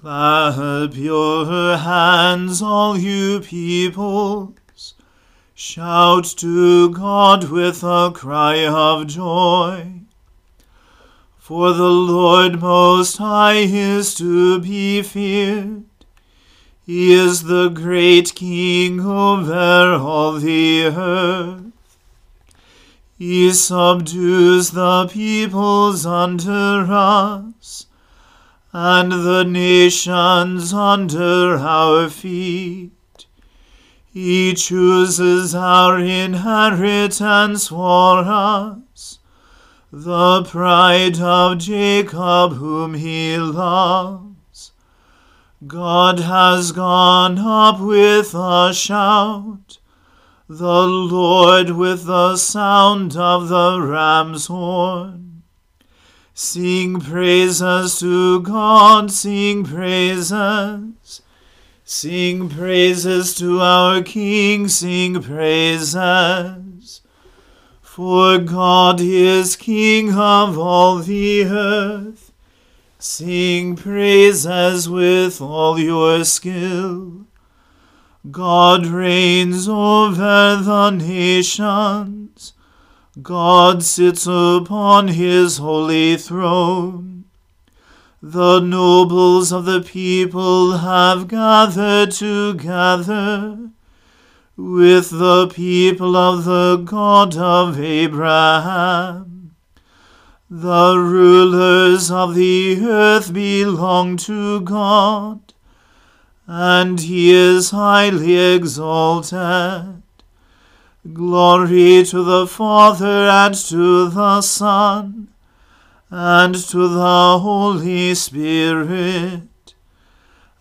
Clap your hands, all you peoples. Shout to God with a cry of joy. For the Lord Most High is to be feared. He is the great King over all the earth. He subdues the peoples under us, and the nations under our feet. He chooses our inheritance for us, the pride of Jacob whom he loves. God has gone up with a shout, the Lord with the sound of the ram's horn. Sing praises to God, sing praises. Sing praises to our King, sing praises. For God is King of all the earth. Sing praises with all your skill. God reigns over the nations. God sits upon his holy throne. The nobles of the people have gathered together with the people of the God of Abraham. The rulers of the earth belong to God, and he is highly exalted. Glory to the Father and to the Son and to the Holy Spirit,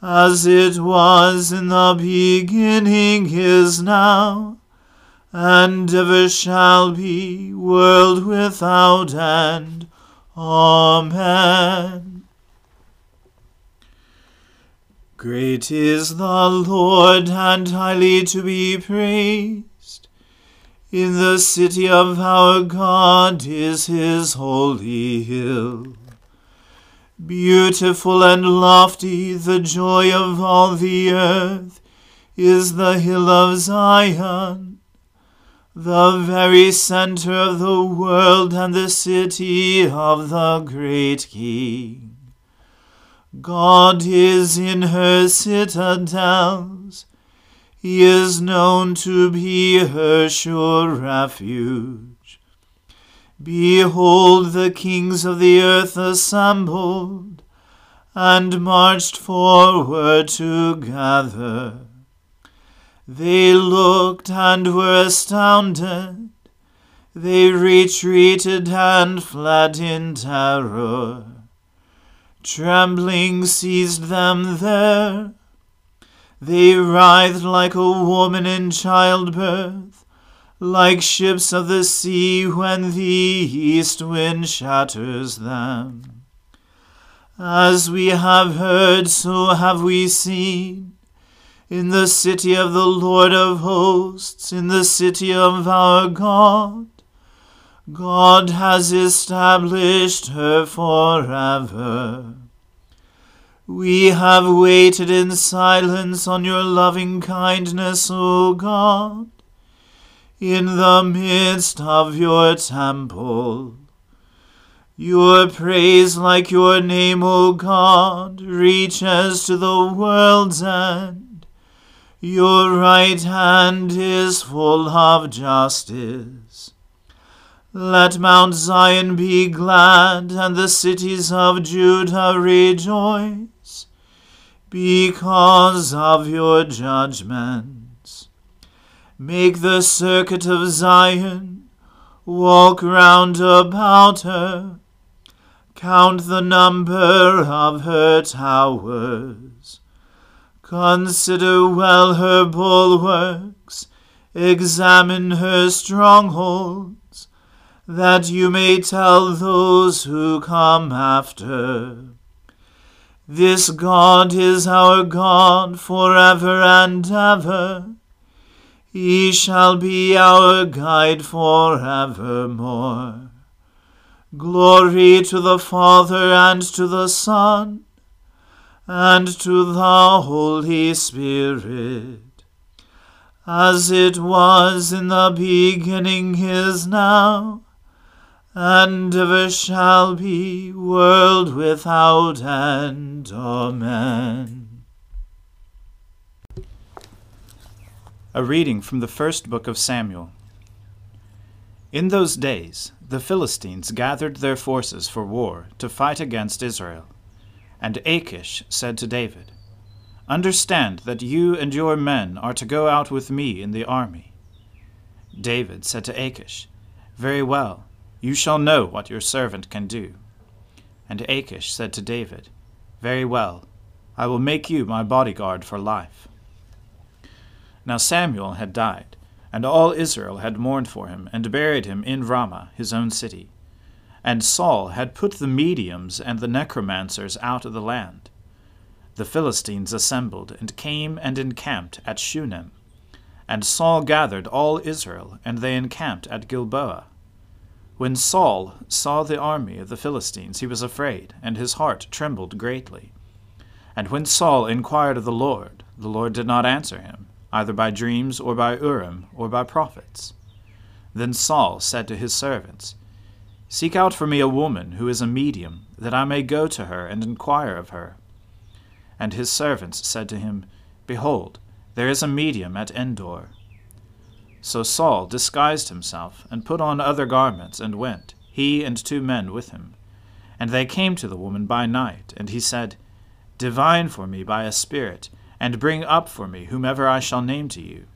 as it was in the beginning is now, and ever shall be, world without end. Amen. Great is the Lord, and highly to be praised in the city of our God is his holy hill. Beautiful and lofty, the joy of all the earth, is the hill of Zion, the very center of the world and the city of the great King. God is in her citadels he is known to be her sure refuge. Behold, the kings of the earth assembled and marched forward together. They looked and were astounded. They retreated and fled in terror. Trembling seized them there they writhed like a woman in childbirth, like ships of the sea when the east wind shatters them. As we have heard, so have we seen. In the city of the Lord of hosts, in the city of our God, God has established her forever. We have waited in silence on your loving kindness, O God, in the midst of your temple. Your praise, like your name, O God, reaches to the world's end. Your right hand is full of justice. Let Mount Zion be glad, and the cities of Judah rejoice because of your judgments. Make the circuit of Zion, walk round about her, count the number of her towers. Consider well her bulwarks, examine her strongholds, that you may tell those who come after. This God is our God forever and ever. He shall be our guide forevermore. Glory to the Father and to the Son and to the Holy Spirit, as it was in the beginning is now and ever shall be, world without end. Amen. A reading from the first book of Samuel. In those days the Philistines gathered their forces for war to fight against Israel. And Achish said to David, Understand that you and your men are to go out with me in the army. David said to Achish, Very well. You shall know what your servant can do. And Achish said to David, Very well, I will make you my bodyguard for life. Now Samuel had died, and all Israel had mourned for him, and buried him in Ramah, his own city. And Saul had put the mediums and the necromancers out of the land. The Philistines assembled, and came and encamped at Shunem. And Saul gathered all Israel, and they encamped at Gilboa. When Saul saw the army of the Philistines, he was afraid, and his heart trembled greatly. And when Saul inquired of the Lord, the Lord did not answer him, either by dreams, or by Urim, or by prophets. Then Saul said to his servants, Seek out for me a woman who is a medium, that I may go to her and inquire of her. And his servants said to him, Behold, there is a medium at Endor. So Saul disguised himself, and put on other garments, and went, he and two men with him. And they came to the woman by night, and he said, Divine for me by a spirit, and bring up for me whomever I shall name to you.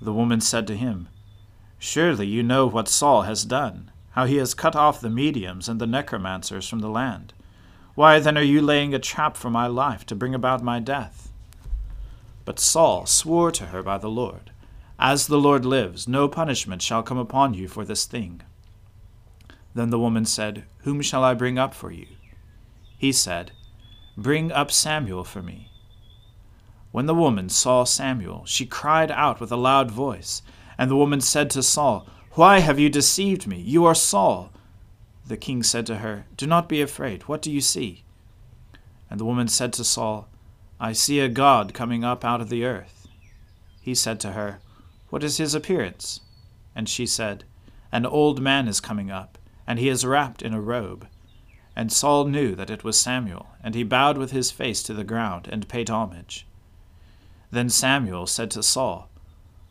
The woman said to him, Surely you know what Saul has done, how he has cut off the mediums and the necromancers from the land. Why then are you laying a trap for my life to bring about my death? But Saul swore to her by the Lord, As the Lord lives, no punishment shall come upon you for this thing. Then the woman said, Whom shall I bring up for you? He said, Bring up Samuel for me. When the woman saw Samuel, she cried out with a loud voice. And the woman said to Saul, Why have you deceived me? You are Saul. The king said to her, Do not be afraid. What do you see? And the woman said to Saul, I see a God coming up out of the earth. He said to her, What is his appearance? And she said, An old man is coming up, and he is wrapped in a robe. And Saul knew that it was Samuel, and he bowed with his face to the ground and paid homage. Then Samuel said to Saul,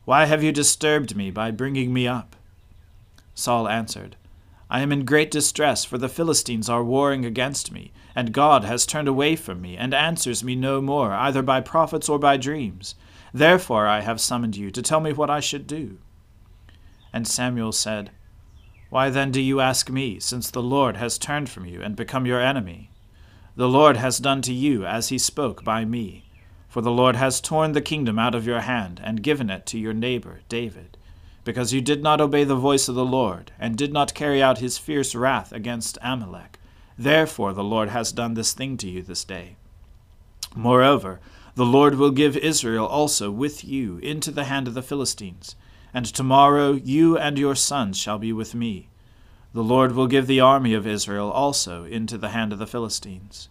Why have you disturbed me by bringing me up? Saul answered, I am in great distress, for the Philistines are warring against me, and God has turned away from me, and answers me no more, either by prophets or by dreams. Therefore I have summoned you to tell me what I should do. And Samuel said, Why then do you ask me, since the Lord has turned from you and become your enemy? The Lord has done to you as he spoke by me. For the Lord has torn the kingdom out of your hand, and given it to your neighbor David, because you did not obey the voice of the Lord, and did not carry out his fierce wrath against Amalek. Therefore the Lord has done this thing to you this day. Moreover, the Lord will give Israel also with you into the hand of the Philistines, and tomorrow you and your sons shall be with me. The Lord will give the army of Israel also into the hand of the Philistines.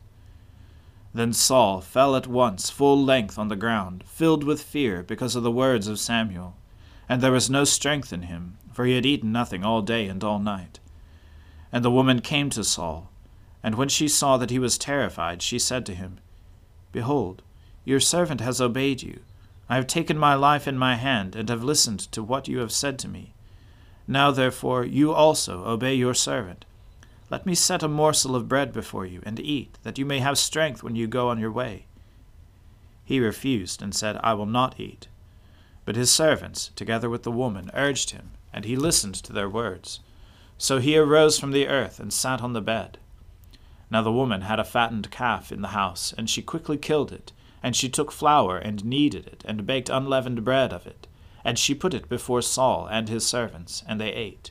Then Saul fell at once full length on the ground, filled with fear because of the words of Samuel. And there was no strength in him, for he had eaten nothing all day and all night. And the woman came to Saul, and when she saw that he was terrified, she said to him, Behold, your servant has obeyed you. I have taken my life in my hand, and have listened to what you have said to me. Now therefore you also obey your servant let me set a morsel of bread before you, and eat, that you may have strength when you go on your way. He refused, and said, I will not eat. But his servants, together with the woman, urged him, and he listened to their words. So he arose from the earth, and sat on the bed. Now the woman had a fattened calf in the house, and she quickly killed it, and she took flour, and kneaded it, and baked unleavened bread of it, and she put it before Saul and his servants, and they ate.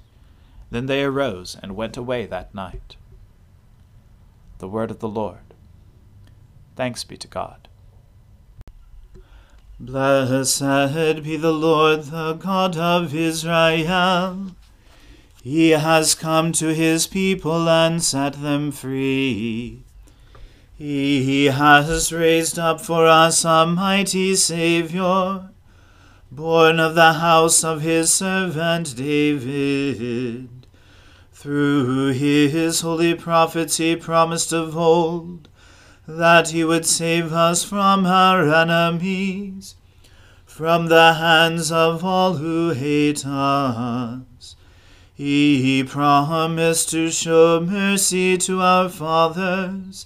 Then they arose and went away that night. The word of the Lord. Thanks be to God. Blessed be the Lord, the God of Israel. He has come to his people and set them free. He has raised up for us a mighty Saviour, born of the house of his servant David. Through his holy prophets he promised of old that he would save us from our enemies, from the hands of all who hate us. He promised to show mercy to our fathers,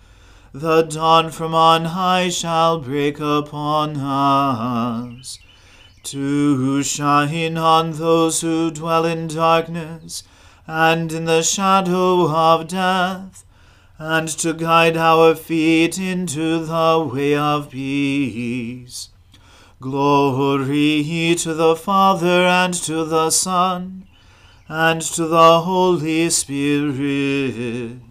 the dawn from on high shall break upon us, to shine on those who dwell in darkness and in the shadow of death and to guide our feet into the way of peace. Glory to the Father and to the Son and to the Holy Spirit,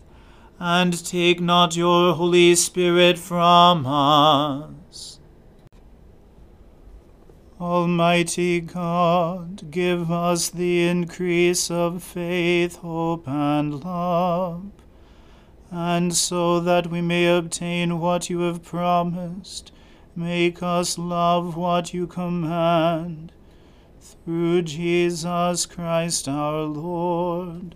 and take not your Holy Spirit from us. Almighty God, give us the increase of faith, hope, and love, and so that we may obtain what you have promised, make us love what you command through Jesus Christ our Lord.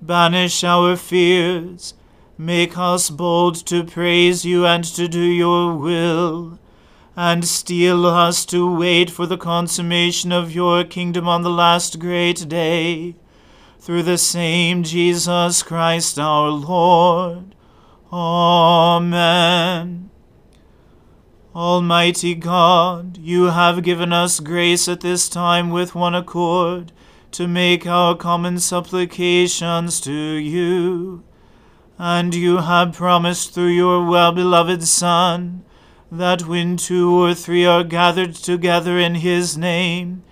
banish our fears, make us bold to praise you and to do your will, and steel us to wait for the consummation of your kingdom on the last great day. Through the same Jesus Christ our Lord. Amen. Almighty God, you have given us grace at this time with one accord to make our common supplications to you. And you have promised through your well beloved Son that when two or three are gathered together in his name,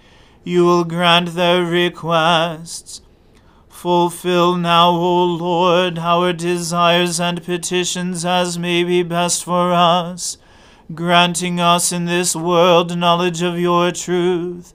you will grant their requests. Fulfill now, O Lord, our desires and petitions as may be best for us granting us in this world knowledge of your truth,